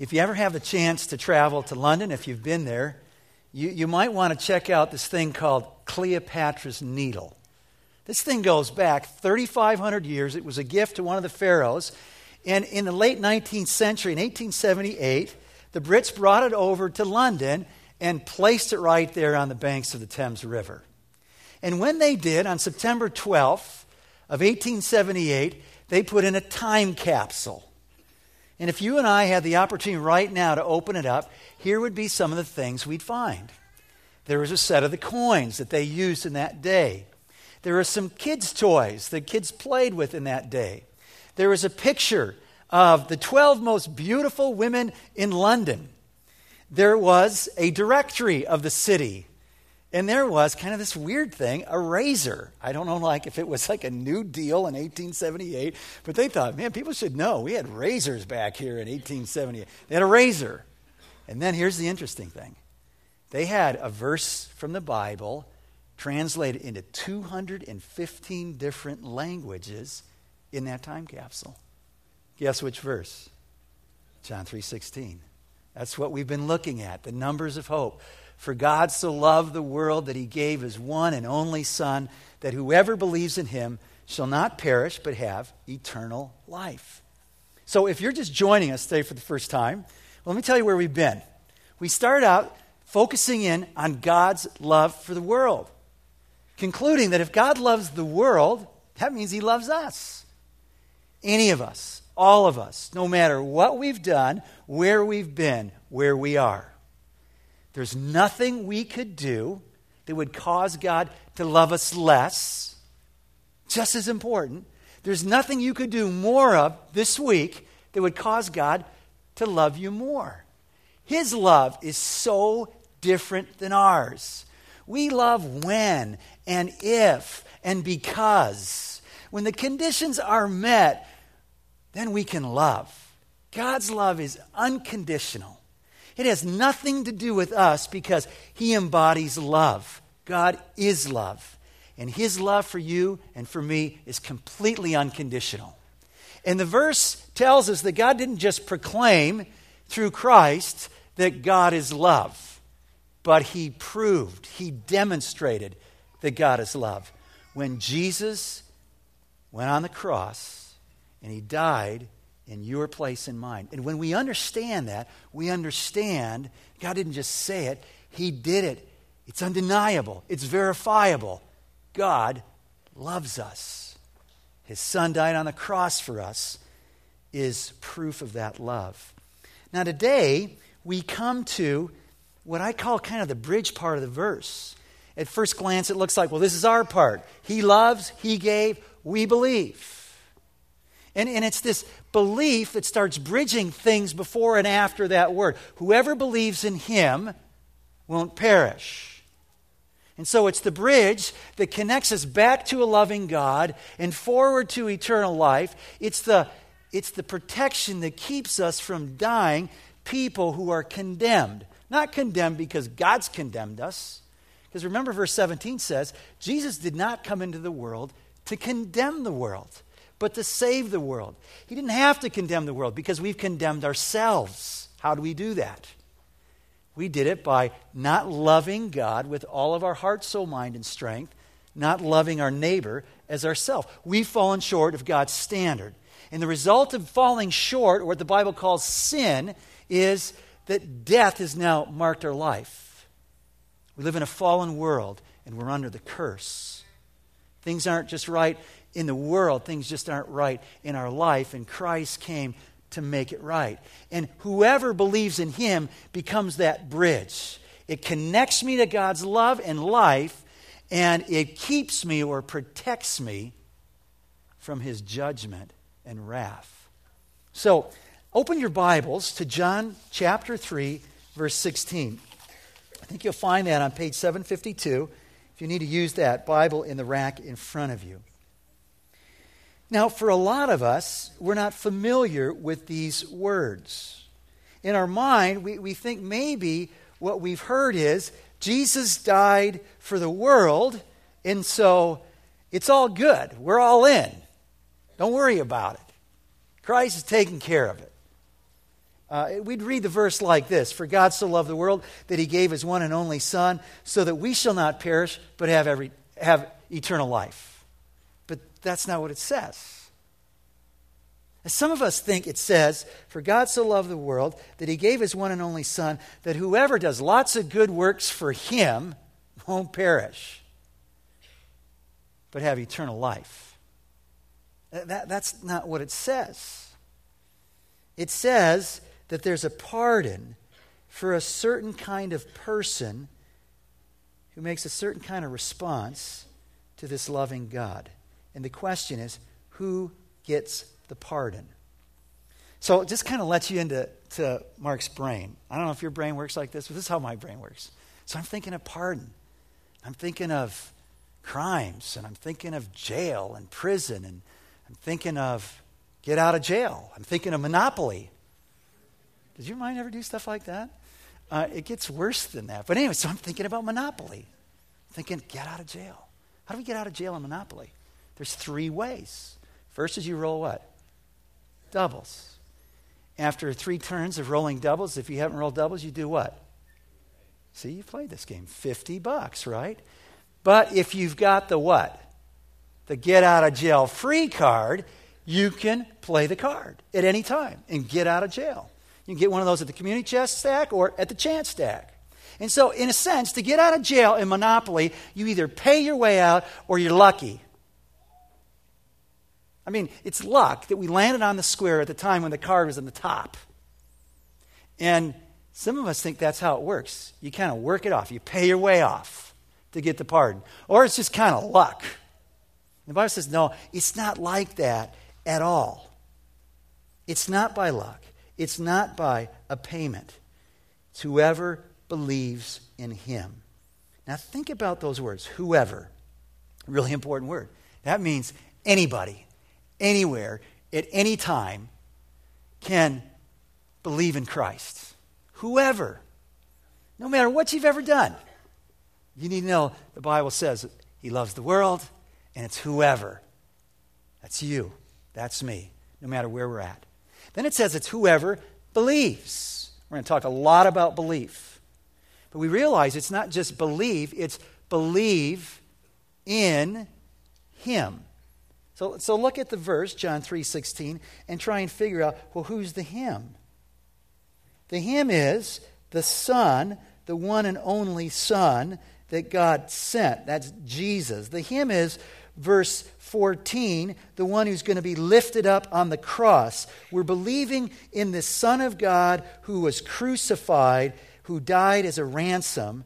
If you ever have the chance to travel to London, if you've been there, you, you might want to check out this thing called Cleopatra's Needle. This thing goes back 3,500 years. It was a gift to one of the pharaohs. And in the late 19th century, in 1878, the Brits brought it over to London and placed it right there on the banks of the Thames River. And when they did, on September 12th of 1878, they put in a time capsule. And if you and I had the opportunity right now to open it up, here would be some of the things we'd find. There was a set of the coins that they used in that day. There were some kids' toys that kids played with in that day. There was a picture of the 12 most beautiful women in London. There was a directory of the city and there was kind of this weird thing, a razor. I don't know like if it was like a new deal in 1878, but they thought, man, people should know. We had razors back here in 1878. They had a razor. And then here's the interesting thing. They had a verse from the Bible translated into 215 different languages in that time capsule. Guess which verse? John 3:16. That's what we've been looking at, the numbers of hope. For God so loved the world that he gave his one and only Son, that whoever believes in him shall not perish, but have eternal life. So if you're just joining us today for the first time, well, let me tell you where we've been. We started out focusing in on God's love for the world, concluding that if God loves the world, that means he loves us. Any of us, all of us, no matter what we've done, where we've been, where we are. There's nothing we could do that would cause God to love us less. Just as important. There's nothing you could do more of this week that would cause God to love you more. His love is so different than ours. We love when and if and because. When the conditions are met, then we can love. God's love is unconditional. It has nothing to do with us because He embodies love. God is love. And His love for you and for me is completely unconditional. And the verse tells us that God didn't just proclaim through Christ that God is love, but He proved, He demonstrated that God is love. When Jesus went on the cross and He died in your place and mine. And when we understand that, we understand God didn't just say it, He did it. It's undeniable, it's verifiable. God loves us. His Son died on the cross for us, is proof of that love. Now, today, we come to what I call kind of the bridge part of the verse. At first glance, it looks like, well, this is our part. He loves, He gave, we believe. And, and it's this belief that starts bridging things before and after that word. Whoever believes in him won't perish. And so it's the bridge that connects us back to a loving God and forward to eternal life. It's the, it's the protection that keeps us from dying people who are condemned. Not condemned because God's condemned us. Because remember, verse 17 says, Jesus did not come into the world to condemn the world but to save the world. He didn't have to condemn the world because we've condemned ourselves. How do we do that? We did it by not loving God with all of our heart, soul, mind, and strength, not loving our neighbor as ourselves. We've fallen short of God's standard. And the result of falling short, or what the Bible calls sin, is that death has now marked our life. We live in a fallen world and we're under the curse. Things aren't just right in the world, things just aren't right in our life, and Christ came to make it right. And whoever believes in him becomes that bridge. It connects me to God's love and life, and it keeps me or protects me from his judgment and wrath. So, open your Bibles to John chapter 3, verse 16. I think you'll find that on page 752 if you need to use that Bible in the rack in front of you. Now, for a lot of us, we're not familiar with these words. In our mind, we, we think maybe what we've heard is Jesus died for the world, and so it's all good. We're all in. Don't worry about it. Christ is taking care of it. Uh, we'd read the verse like this For God so loved the world that he gave his one and only Son, so that we shall not perish, but have, every, have eternal life. That's not what it says. Some of us think it says, For God so loved the world that he gave his one and only Son, that whoever does lots of good works for him won't perish, but have eternal life. That, that's not what it says. It says that there's a pardon for a certain kind of person who makes a certain kind of response to this loving God. And the question is who gets the pardon? So it just kind of lets you into to Mark's brain. I don't know if your brain works like this, but this is how my brain works. So I'm thinking of pardon. I'm thinking of crimes, and I'm thinking of jail and prison, and I'm thinking of get out of jail. I'm thinking of monopoly. Does your mind ever do stuff like that? Uh, it gets worse than that. But anyway, so I'm thinking about Monopoly. thinking, get out of jail. How do we get out of jail in Monopoly? There's three ways. First is you roll what? Doubles. After three turns of rolling doubles, if you haven't rolled doubles, you do what? See, you played this game. 50 bucks, right? But if you've got the what? The get out of jail free card, you can play the card at any time and get out of jail. You can get one of those at the community chest stack or at the chance stack. And so, in a sense, to get out of jail in Monopoly, you either pay your way out or you're lucky. I mean, it's luck that we landed on the square at the time when the card was in the top. And some of us think that's how it works. You kind of work it off, you pay your way off to get the pardon. Or it's just kind of luck. The Bible says, no, it's not like that at all. It's not by luck. It's not by a payment. It's whoever believes in him. Now, think about those words whoever. Really important word. That means anybody, anywhere, at any time can believe in Christ. Whoever. No matter what you've ever done. You need to know the Bible says he loves the world, and it's whoever. That's you. That's me, no matter where we're at. Then it says it's whoever believes. We're going to talk a lot about belief. But we realize it's not just believe, it's believe in him. So, so look at the verse, John 3.16, and try and figure out, well, who's the him? The him is the Son, the one and only Son that God sent. That's Jesus. The him is verse 14, the one who's going to be lifted up on the cross. We're believing in the Son of God who was crucified, who died as a ransom.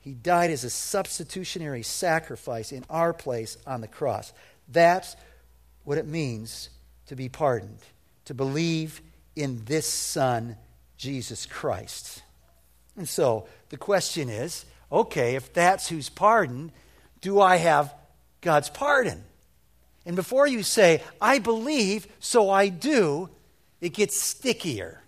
He died as a substitutionary sacrifice in our place on the cross. That's what it means to be pardoned, to believe in this Son, Jesus Christ. And so the question is okay, if that's who's pardoned, do I have God's pardon? And before you say, I believe, so I do, it gets stickier.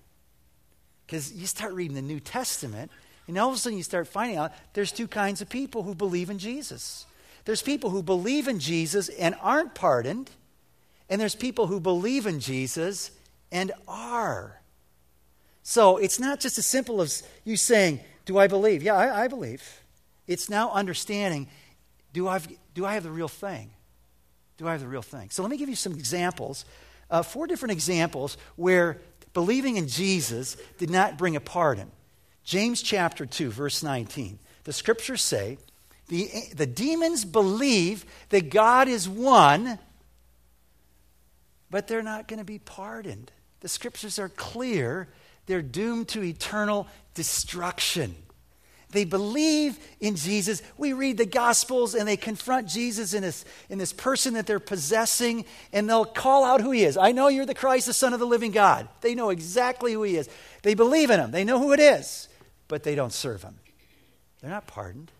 Because you start reading the New Testament, and all of a sudden you start finding out there's two kinds of people who believe in Jesus. There's people who believe in Jesus and aren't pardoned, and there's people who believe in Jesus and are. So it's not just as simple as you saying, Do I believe? Yeah, I, I believe. It's now understanding, do I, do I have the real thing? do I have the real thing? So let me give you some examples, uh, four different examples where believing in Jesus did not bring a pardon. James chapter 2, verse 19. The scriptures say, the, the demons believe that God is one, but they're not going to be pardoned. The scriptures are clear. They're doomed to eternal destruction. They believe in Jesus. We read the Gospels and they confront Jesus in this, in this person that they're possessing, and they'll call out who he is. I know you're the Christ, the Son of the living God. They know exactly who he is. They believe in him, they know who it is, but they don't serve him. They're not pardoned.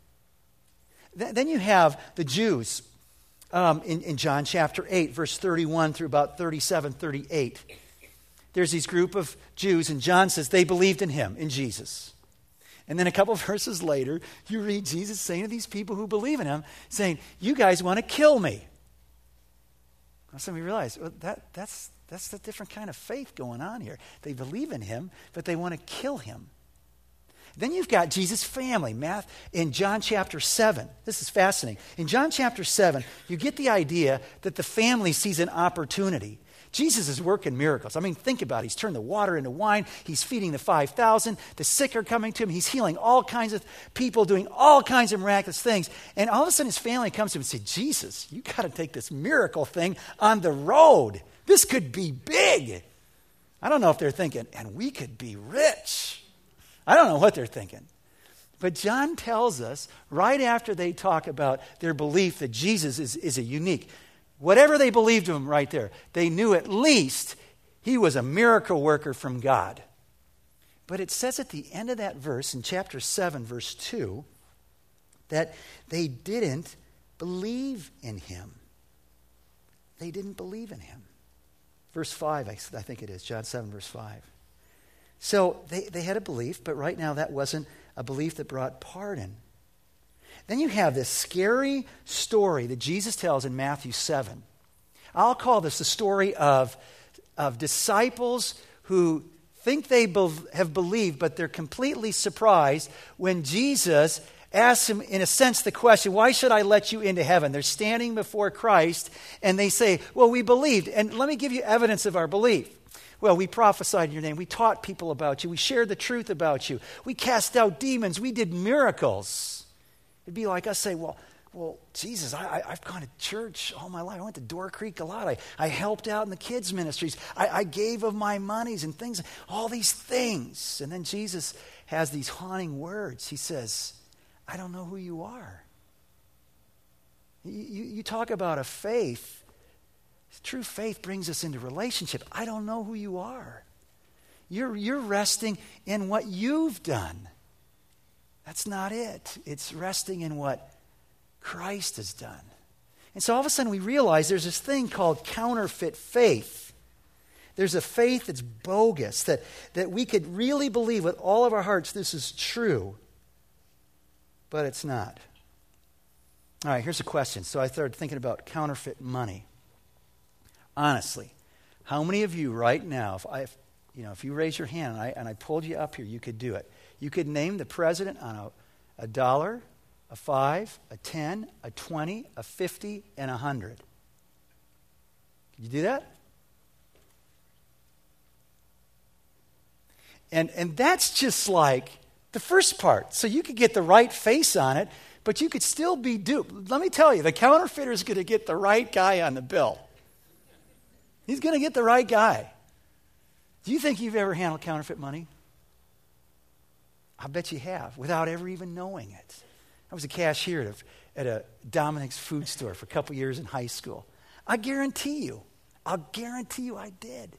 then you have the Jews um, in, in John chapter 8, verse 31 through about 37, 38. There's these group of Jews, and John says they believed in him, in Jesus. And then a couple verses later, you read Jesus saying to these people who believe in him, saying, You guys want to kill me. Some of you realize well, that, that's, That's the different kind of faith going on here. They believe in him, but they want to kill him. Then you've got Jesus' family, Math in John chapter 7. This is fascinating. In John chapter 7, you get the idea that the family sees an opportunity. Jesus is working miracles. I mean, think about it. He's turned the water into wine. He's feeding the 5,000. The sick are coming to him. He's healing all kinds of people, doing all kinds of miraculous things. And all of a sudden, his family comes to him and says, Jesus, you got to take this miracle thing on the road. This could be big. I don't know if they're thinking, and we could be rich. I don't know what they're thinking. But John tells us right after they talk about their belief that Jesus is, is a unique, whatever they believed of him right there, they knew at least he was a miracle worker from God. But it says at the end of that verse, in chapter 7, verse 2, that they didn't believe in him. They didn't believe in him. Verse 5, I, think it is, John 7, verse 5. So they, they had a belief, but right now that wasn't a belief that brought pardon. Then you have this scary story that Jesus tells in Matthew 7. I'll call this the story of, of disciples who think they be- have believed, but they're completely surprised when Jesus asks them, in a sense, the question, Why should I let you into heaven? They're standing before Christ and they say, Well, we believed. And let me give you evidence of our belief. Well, we prophesied in your name. We taught people about you. We shared the truth about you. We cast out demons. We did miracles. It'd be like us say, Well, well, Jesus, I, have gone to church all my life. I went to Door Creek a lot. I, I helped out in the kids' ministries. I, I gave of my monies and things, all these things. And then Jesus has these haunting words. He says, I don't know who you are. You, you, you talk about a faith. True faith brings us into relationship. I don't know who you are. You're, you're resting in what you've done. That's not it. It's resting in what Christ has done. And so all of a sudden we realize there's this thing called counterfeit faith. There's a faith that's bogus, that, that we could really believe with all of our hearts this is true but it's not. All right, here's a question. So I started thinking about counterfeit money. Honestly, how many of you right now, if I, if, you know, if you raise your hand and I, and I pulled you up here, you could do it. You could name the president on a, a dollar, a five, a ten, a twenty, a fifty, and a hundred. Can you do that? And, and that's just like the first part. So you could get the right face on it, but you could still be duped. Let me tell you, the counterfeiter is going to get the right guy on the bill. He's going to get the right guy. Do you think you've ever handled counterfeit money? I bet you have, without ever even knowing it. I was a cashier at a, at a Dominick's food store for a couple years in high school. I guarantee you, I'll guarantee you I did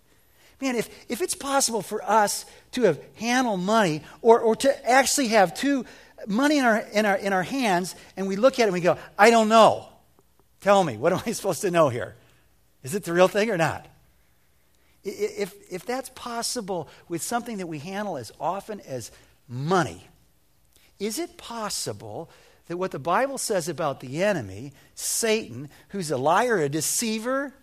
man, if, if it's possible for us to have handled money or, or to actually have two money in our, in, our, in our hands and we look at it and we go, I don't know. Tell me, what am I supposed to know here? Is it the real thing or not? If, if that's possible with something that we handle as often as money, is it possible that what the Bible says about the enemy, Satan, who's a liar, a deceiver,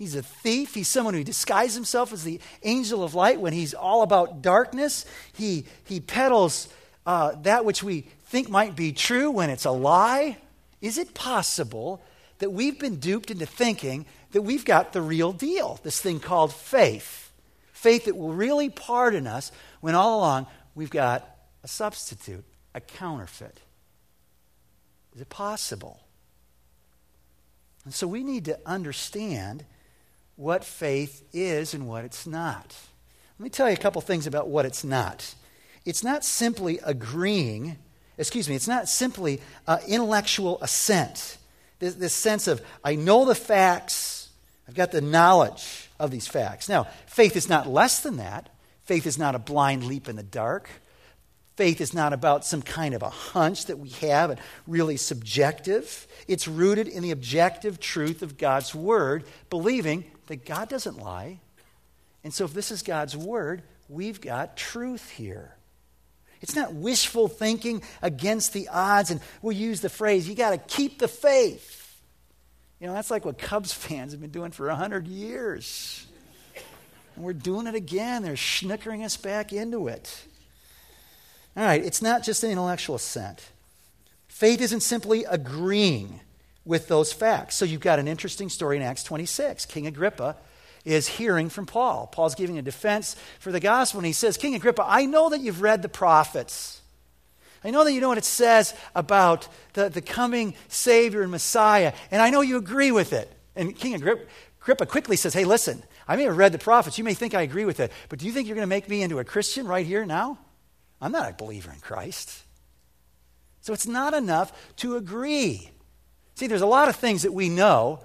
He's a thief. He's someone who disguises himself as the angel of light when he's all about darkness. He, he peddles uh, that which we think might be true when it's a lie. Is it possible that we've been duped into thinking that we've got the real deal, this thing called faith? Faith that will really pardon us when all along we've got a substitute, a counterfeit. Is it possible? And so we need to understand what faith is and what it's not. Let me tell you a couple things about what it's not. It's not simply agreeing, excuse me, it's not simply uh, intellectual assent. This, this sense of, I know the facts, I've got the knowledge of these facts. Now, faith is not less than that. Faith is not a blind leap in the dark. Faith is not about some kind of a hunch that we have and really subjective. It's rooted in the objective truth of God's Word, believing that God doesn't lie. And so, if this is God's word, we've got truth here. It's not wishful thinking against the odds, and we'll use the phrase, you got to keep the faith. You know, that's like what Cubs fans have been doing for 100 years. And we're doing it again. They're snickering us back into it. All right, it's not just an intellectual assent. Faith isn't simply agreeing with those facts. So you've got an interesting story in Acts 26. King Agrippa is hearing from Paul. Paul's giving a defense for the gospel, and he says, King Agrippa, I know that you've read the prophets. I know that you know what it says about the, the coming Savior and Messiah, and I know you agree with it. And King Agrippa quickly says, Hey, listen, I may have read the prophets. You may think I agree with it, but do you think you're going to make me into a Christian right here now? I'm not a believer in Christ. So it's not enough to agree. See, there's a lot of things that we know.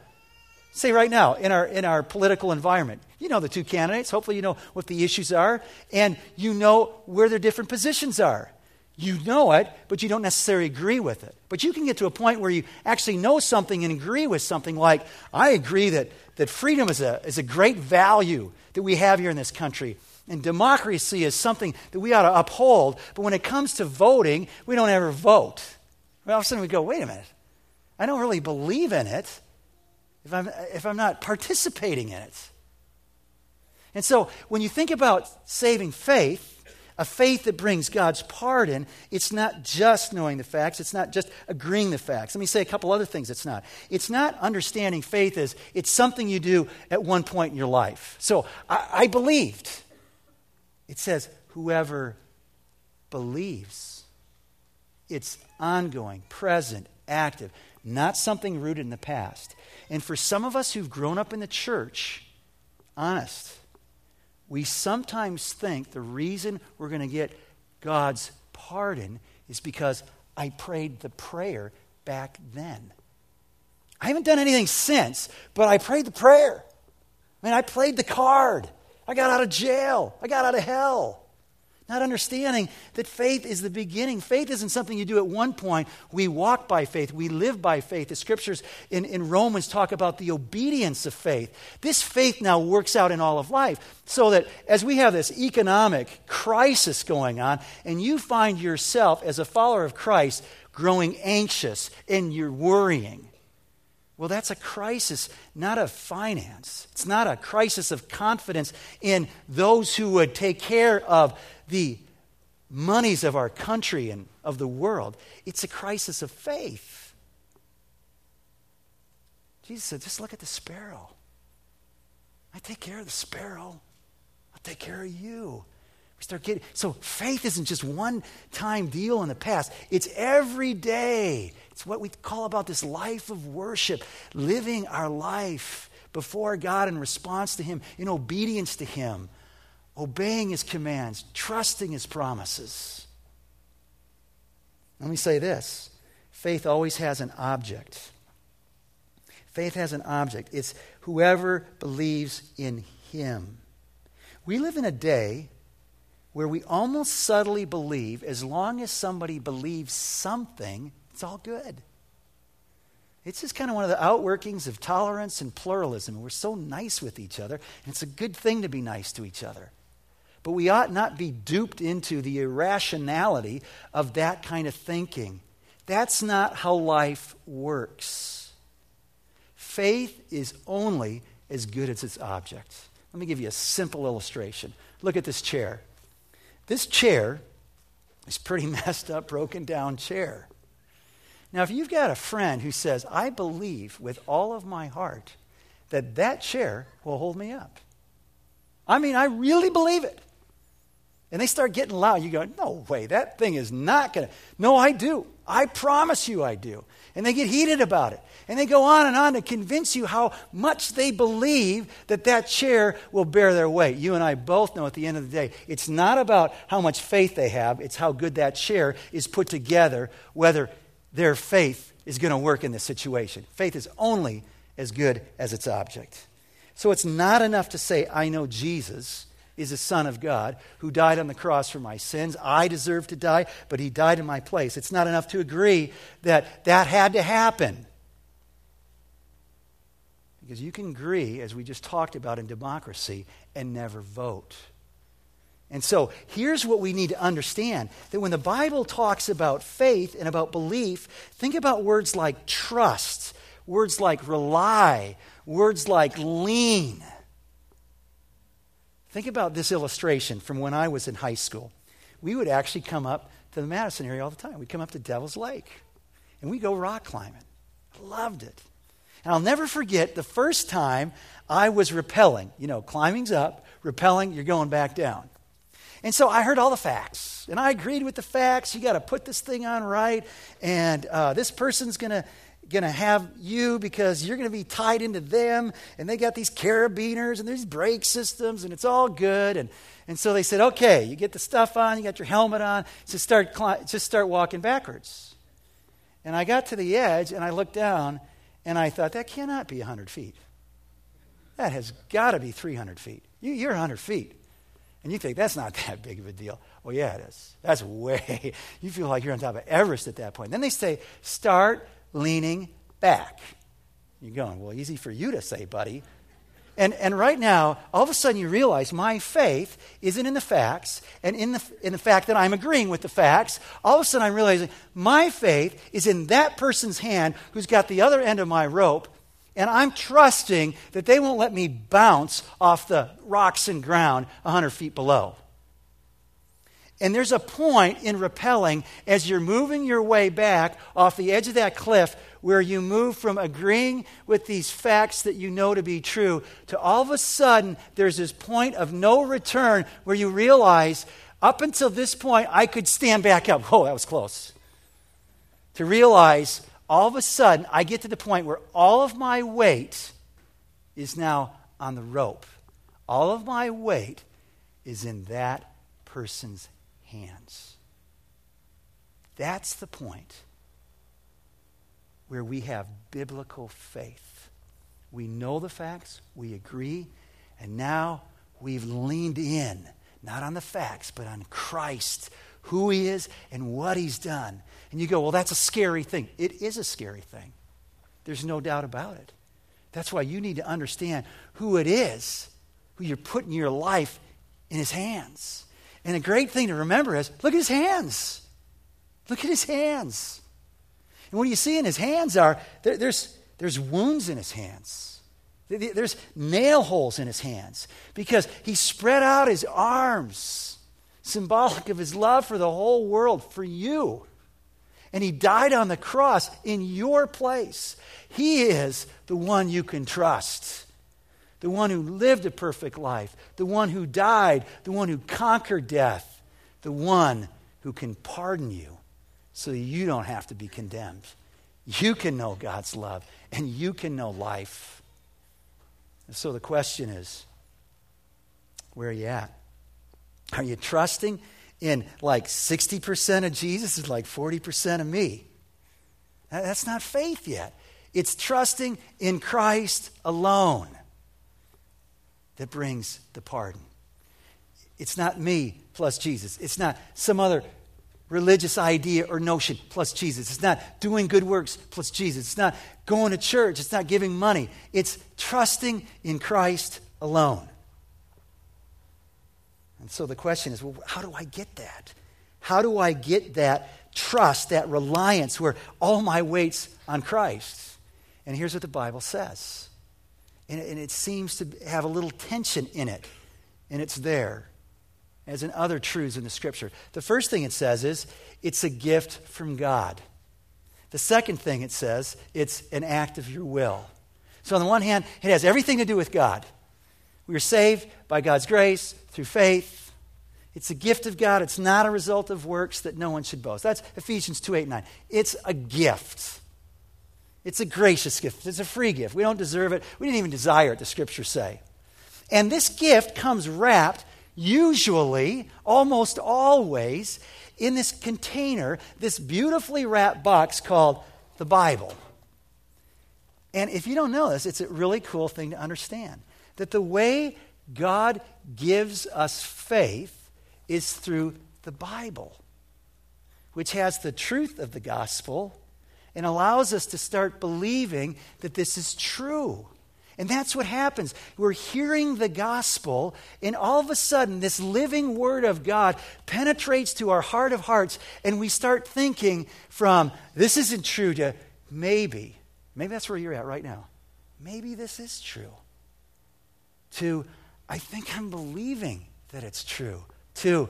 Say right now, in our, in our political environment, you know the two candidates. Hopefully, you know what the issues are, and you know where their different positions are. You know it, but you don't necessarily agree with it. But you can get to a point where you actually know something and agree with something like, I agree that, that freedom is a, is a great value that we have here in this country. And democracy is something that we ought to uphold. But when it comes to voting, we don't ever vote. All of a sudden we go, wait a minute. I don't really believe in it if I'm, if I'm not participating in it. And so when you think about saving faith, a faith that brings God's pardon, it's not just knowing the facts, it's not just agreeing the facts. Let me say a couple other things it's not. It's not understanding faith as it's something you do at one point in your life. So I, I believed. It says, whoever believes. It's ongoing, present, active, not something rooted in the past. And for some of us who've grown up in the church, honest, we sometimes think the reason we're going to get God's pardon is because I prayed the prayer back then. I haven't done anything since, but I prayed the prayer. I mean, I played the card. I got out of jail. I got out of hell. Not understanding that faith is the beginning. Faith isn't something you do at one point. We walk by faith. We live by faith. The scriptures in, in Romans talk about the obedience of faith. This faith now works out in all of life. So that as we have this economic crisis going on, and you find yourself as a follower of Christ growing anxious and you're worrying, well, that's a crisis, not of finance. It's not a crisis of confidence in those who would take care of the monies of our country and of the world. It's a crisis of faith. Jesus said, just look at the sparrow. I take care of the sparrow, I'll take care of you. We start getting so faith isn't just one time deal in the past. It's every day. It's what we call about this life of worship, living our life before God in response to Him, in obedience to Him, obeying His commands, trusting His promises. Let me say this faith always has an object. Faith has an object. It's whoever believes in Him. We live in a day where we almost subtly believe as long as somebody believes something, it's all good. It's just kind of one of the outworkings of tolerance and pluralism. We're so nice with each other, and it's a good thing to be nice to each other. But we ought not be duped into the irrationality of that kind of thinking. That's not how life works. Faith is only as good as its object. Let me give you a simple illustration. Look at this chair. This chair is pretty messed up, broken down chair. Now, if you've got a friend who says, I believe with all of my heart that that chair will hold me up, I mean, I really believe it. And they start getting loud. You go, no way, that thing is not going to. No, I do. I promise you I do. And they get heated about it. And they go on and on to convince you how much they believe that that chair will bear their weight. You and I both know at the end of the day, it's not about how much faith they have, it's how good that chair is put together, whether their faith is going to work in this situation. Faith is only as good as its object. So it's not enough to say, I know Jesus is the Son of God who died on the cross for my sins. I deserve to die, but he died in my place. It's not enough to agree that that had to happen. You can agree, as we just talked about in democracy, and never vote. And so here's what we need to understand that when the Bible talks about faith and about belief, think about words like trust, words like rely, words like lean. Think about this illustration from when I was in high school. We would actually come up to the Madison area all the time. We'd come up to Devil's Lake and we'd go rock climbing. I loved it. And I'll never forget the first time I was rappelling. You know, climbing's up, rappelling, you're going back down. And so I heard all the facts, and I agreed with the facts. You got to put this thing on right, and uh, this person's going to going to have you because you're going to be tied into them and they got these carabiners and these brake systems and it's all good and, and so they said okay you get the stuff on you got your helmet on just start just start walking backwards and i got to the edge and i looked down and i thought that cannot be 100 feet that has got to be 300 feet you, you're 100 feet and you think, that's not that big of a deal. Well, yeah, it is. That's way, you feel like you're on top of Everest at that point. Then they say, start leaning back. You're going, well, easy for you to say, buddy. And, and right now, all of a sudden you realize my faith isn't in the facts and in the, in the fact that I'm agreeing with the facts. All of a sudden I'm realizing my faith is in that person's hand who's got the other end of my rope and I'm trusting that they won't let me bounce off the rocks and ground 100 feet below. And there's a point in rappelling as you're moving your way back off the edge of that cliff where you move from agreeing with these facts that you know to be true to all of a sudden there's this point of no return where you realize up until this point I could stand back up. Oh, that was close. To realize all of a sudden, I get to the point where all of my weight is now on the rope. All of my weight is in that person's hands. That's the point where we have biblical faith. We know the facts, we agree, and now we've leaned in, not on the facts, but on Christ, who he is and what he's done. And you go, well, that's a scary thing. It is a scary thing. There's no doubt about it. That's why you need to understand who it is, who you're putting your life in his hands. And a great thing to remember is look at his hands. Look at his hands. And what you see in his hands are there, there's, there's wounds in his hands. There's nail holes in his hands because he spread out his arms, symbolic of his love for the whole world, for you and he died on the cross in your place. He is the one you can trust, the one who lived a perfect life, the one who died, the one who conquered death, the one who can pardon you so you don't have to be condemned. You can know God's love and you can know life. And so the question is where are you at? Are you trusting in like 60% of Jesus is like 40% of me. That's not faith yet. It's trusting in Christ alone that brings the pardon. It's not me plus Jesus. It's not some other religious idea or notion plus Jesus. It's not doing good works plus Jesus. It's not going to church. It's not giving money. It's trusting in Christ alone. And so the question is well, how do I get that? How do I get that trust, that reliance where all my weight's on Christ? And here's what the Bible says. And, and it seems to have a little tension in it. And it's there, as in other truths in the Scripture. The first thing it says is it's a gift from God. The second thing it says, it's an act of your will. So, on the one hand, it has everything to do with God. We are saved by God's grace through faith. It's a gift of God. It's not a result of works that no one should boast. That's Ephesians 2 8 9. It's a gift. It's a gracious gift. It's a free gift. We don't deserve it. We didn't even desire it, the scriptures say. And this gift comes wrapped, usually, almost always, in this container, this beautifully wrapped box called the Bible. And if you don't know this, it's a really cool thing to understand that the way God gives us faith is through the Bible, which has the truth of the gospel and allows us to start believing that this is true. And that's what happens. We're hearing the gospel, and all of a sudden, this living word of God penetrates to our heart of hearts, and we start thinking from this isn't true to maybe. Maybe that's where you're at right now. Maybe this is true to I think I'm believing that it's true. To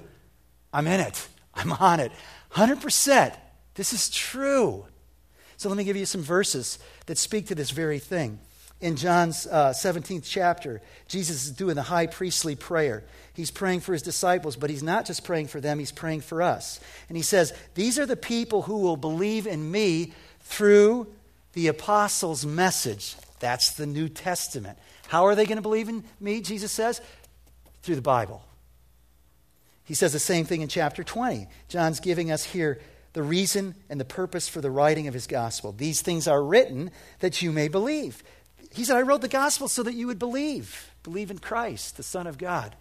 I'm in it. I'm on it. 100%. This is true. So let me give you some verses that speak to this very thing. In John's uh, 17th chapter, Jesus is doing the high priestly prayer. He's praying for his disciples, but he's not just praying for them, he's praying for us. And he says, These are the people who will believe in me through the apostles' message. That's the New Testament. How are they going to believe in me, Jesus says? Through the Bible. He says the same thing in chapter 20. John's giving us here the reason and the purpose for the writing of his gospel. These things are written that you may believe. He said, I wrote the gospel so that you would believe. Believe in Christ, the Son of God,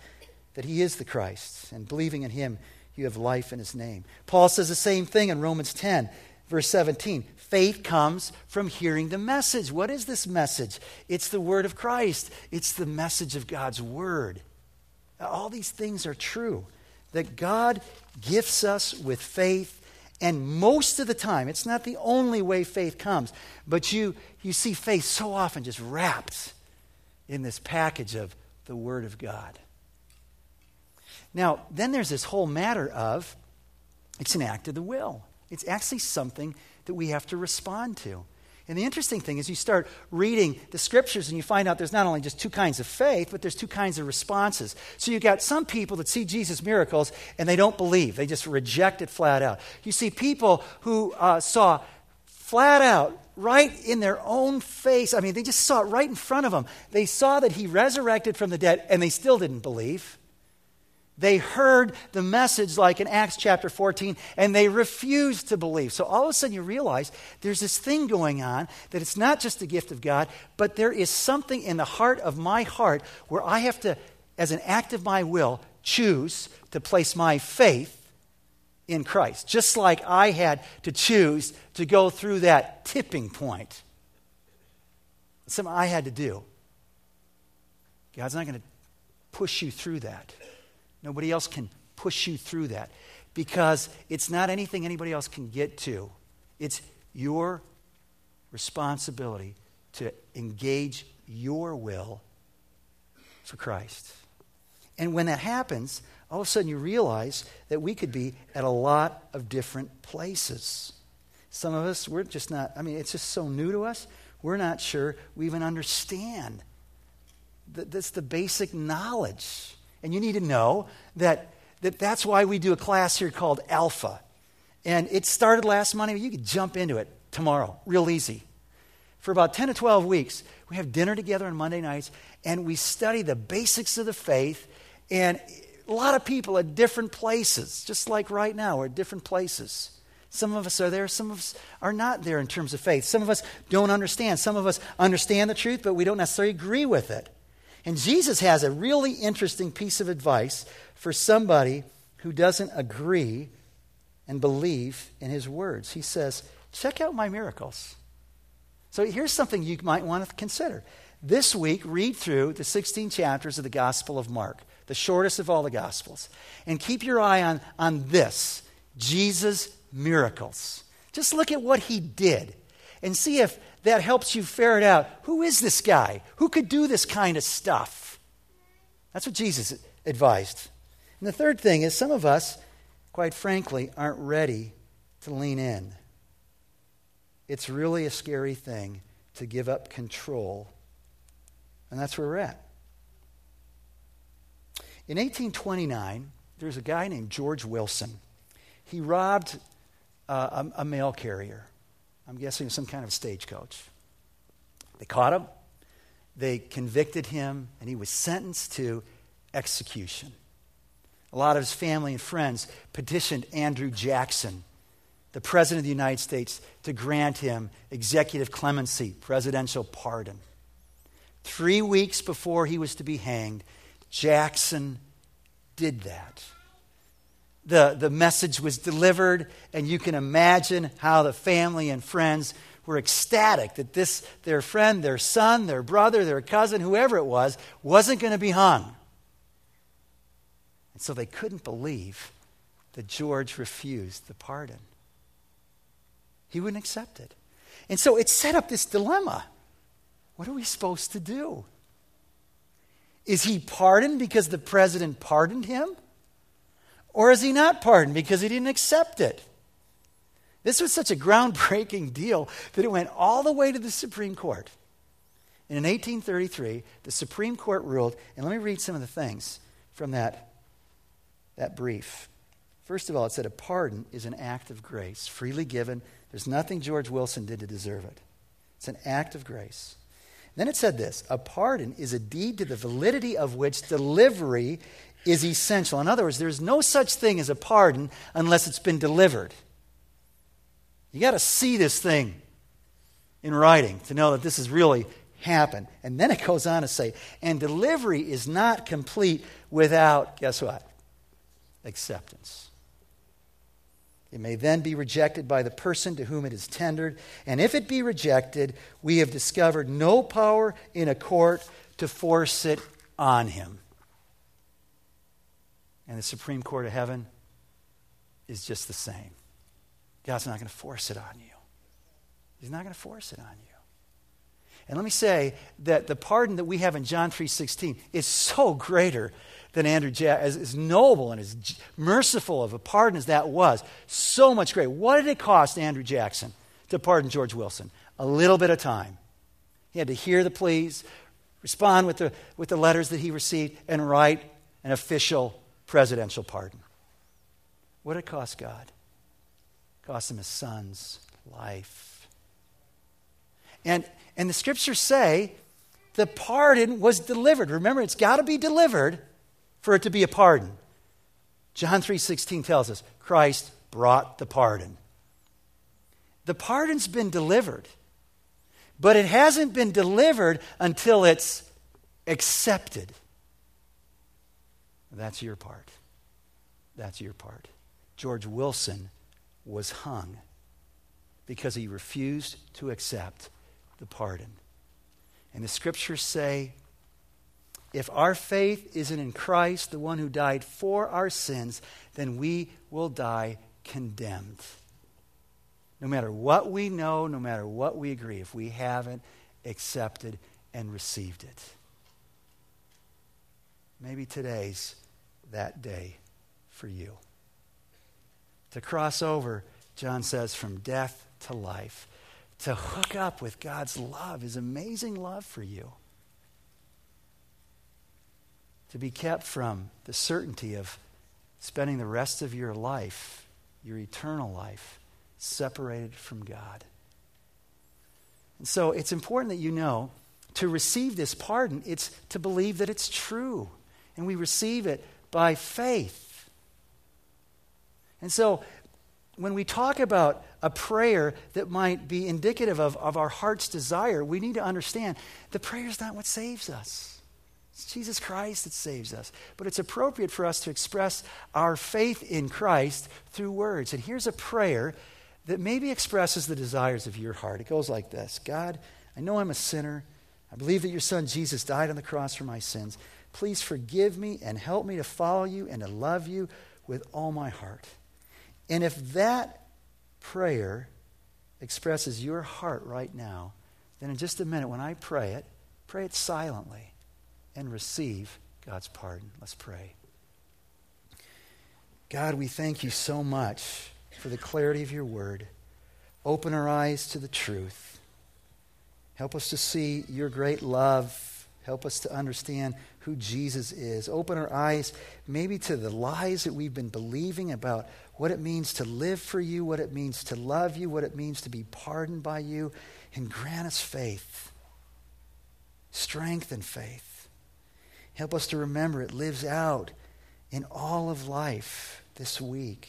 that he is the Christ. And believing in him, you have life in his name. Paul says the same thing in Romans 10, verse 17. Faith comes from hearing the message. What is this message? It's the word of Christ, it's the message of God's word. All these things are true that God gifts us with faith. And most of the time, it's not the only way faith comes, but you, you see faith so often just wrapped in this package of the Word of God. Now, then there's this whole matter of it's an act of the will. It's actually something that we have to respond to. And the interesting thing is, you start reading the scriptures and you find out there's not only just two kinds of faith, but there's two kinds of responses. So you've got some people that see Jesus' miracles and they don't believe, they just reject it flat out. You see people who uh, saw flat out, right in their own face, I mean, they just saw it right in front of them. They saw that he resurrected from the dead and they still didn't believe. They heard the message, like in Acts chapter 14, and they refused to believe. So all of a sudden, you realize there's this thing going on that it's not just a gift of God, but there is something in the heart of my heart where I have to, as an act of my will, choose to place my faith in Christ. Just like I had to choose to go through that tipping point. Something I had to do. God's not going to push you through that. Nobody else can push you through that because it's not anything anybody else can get to. It's your responsibility to engage your will for Christ. And when that happens, all of a sudden you realize that we could be at a lot of different places. Some of us, we're just not, I mean, it's just so new to us, we're not sure we even understand. That's the basic knowledge and you need to know that, that that's why we do a class here called Alpha. And it started last Monday. You could jump into it tomorrow, real easy. For about 10 to 12 weeks, we have dinner together on Monday nights and we study the basics of the faith. And a lot of people at different places, just like right now, are at different places. Some of us are there, some of us are not there in terms of faith. Some of us don't understand. Some of us understand the truth, but we don't necessarily agree with it. And Jesus has a really interesting piece of advice for somebody who doesn't agree and believe in his words. He says, Check out my miracles. So here's something you might want to consider. This week, read through the 16 chapters of the Gospel of Mark, the shortest of all the Gospels. And keep your eye on, on this Jesus' miracles. Just look at what he did and see if that helps you ferret out who is this guy? Who could do this kind of stuff? That's what Jesus advised. And the third thing is some of us, quite frankly, aren't ready to lean in. It's really a scary thing to give up control. And that's where we're at. In 1829, there's a guy named George Wilson. He robbed uh, a, a mail carrier. I'm guessing some kind of stagecoach. They caught him, they convicted him, and he was sentenced to execution. A lot of his family and friends petitioned Andrew Jackson, the President of the United States, to grant him executive clemency, presidential pardon. Three weeks before he was to be hanged, Jackson did that the, the message was delivered, and you can imagine how the family and friends were ecstatic that this, their friend, their son, their brother, their cousin, whoever it was, wasn't going to be hung. And so they couldn't believe that George refused the pardon. He wouldn't accept it. And so it set up this dilemma. What are we supposed to do? Is he pardoned because the president pardoned him? Or is he not pardoned because he didn't accept it? This was such a groundbreaking deal that it went all the way to the Supreme Court. And in 1833, the Supreme Court ruled, and let me read some of the things from that, that brief. First of all, it said a pardon is an act of grace, freely given. There's nothing George Wilson did to deserve it. It's an act of grace. Then it said this a pardon is a deed to the validity of which delivery is essential. In other words, there's no such thing as a pardon unless it's been delivered. You got to see this thing in writing to know that this has really happened. And then it goes on to say, and delivery is not complete without, guess what? Acceptance. It may then be rejected by the person to whom it is tendered. And if it be rejected, we have discovered no power in a court to force it on him. And the Supreme Court of Heaven is just the same. God's not going to force it on you. He's not going to force it on you. And let me say that the pardon that we have in John 3:16 is so greater than Andrew Jackson, as, as noble and as merciful of a pardon as that was, so much greater. What did it cost Andrew Jackson to pardon George Wilson? A little bit of time. He had to hear the pleas, respond with the, with the letters that he received, and write an official presidential pardon. What did it cost God? It cost him his son's life. And, and the scriptures say the pardon was delivered. Remember, it's got to be delivered for it to be a pardon. John 3:16 tells us Christ brought the pardon. The pardon's been delivered. But it hasn't been delivered until it's accepted. That's your part. That's your part. George Wilson was hung because he refused to accept the pardon. And the scriptures say if our faith isn't in Christ, the one who died for our sins, then we will die condemned. No matter what we know, no matter what we agree, if we haven't accepted and received it. Maybe today's that day for you. To cross over, John says, from death to life. To hook up with God's love, his amazing love for you to be kept from the certainty of spending the rest of your life, your eternal life, separated from God. And so it's important that you know to receive this pardon, it's to believe that it's true. And we receive it by faith. And so when we talk about a prayer that might be indicative of, of our heart's desire, we need to understand the prayer is not what saves us. It's Jesus Christ that saves us. But it's appropriate for us to express our faith in Christ through words. And here's a prayer that maybe expresses the desires of your heart. It goes like this God, I know I'm a sinner. I believe that your son Jesus died on the cross for my sins. Please forgive me and help me to follow you and to love you with all my heart. And if that prayer expresses your heart right now, then in just a minute, when I pray it, pray it silently and receive God's pardon. Let's pray. God, we thank you so much for the clarity of your word. Open our eyes to the truth. Help us to see your great love. Help us to understand who Jesus is. Open our eyes maybe to the lies that we've been believing about what it means to live for you, what it means to love you, what it means to be pardoned by you, and grant us faith, strength and faith. Help us to remember it lives out in all of life this week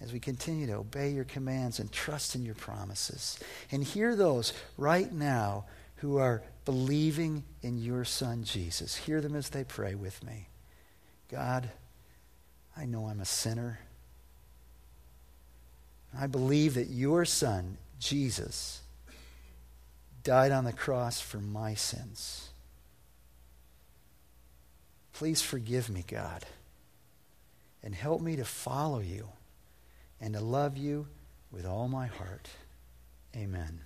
as we continue to obey your commands and trust in your promises. And hear those right now who are believing in your Son, Jesus. Hear them as they pray with me. God, I know I'm a sinner. I believe that your Son, Jesus, died on the cross for my sins. Please forgive me, God, and help me to follow you and to love you with all my heart. Amen.